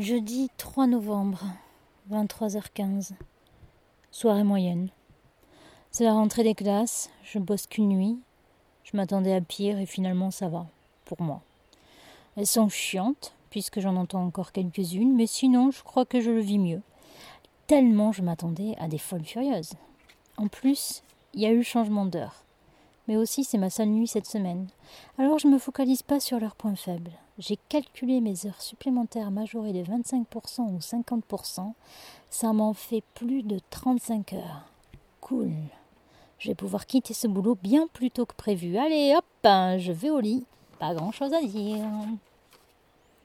Jeudi 3 novembre, 23h15. Soirée moyenne. C'est la rentrée des classes, je bosse qu'une nuit. Je m'attendais à pire et finalement ça va, pour moi. Elles sont chiantes, puisque j'en entends encore quelques-unes, mais sinon je crois que je le vis mieux. Tellement je m'attendais à des folles furieuses. En plus, il y a eu changement d'heure. Mais aussi c'est ma seule nuit cette semaine. Alors je ne me focalise pas sur leurs points faibles. J'ai calculé mes heures supplémentaires majorées de 25% ou 50%. Ça m'en fait plus de 35 heures. Cool. Je vais pouvoir quitter ce boulot bien plus tôt que prévu. Allez, hop, je vais au lit. Pas grand chose à dire.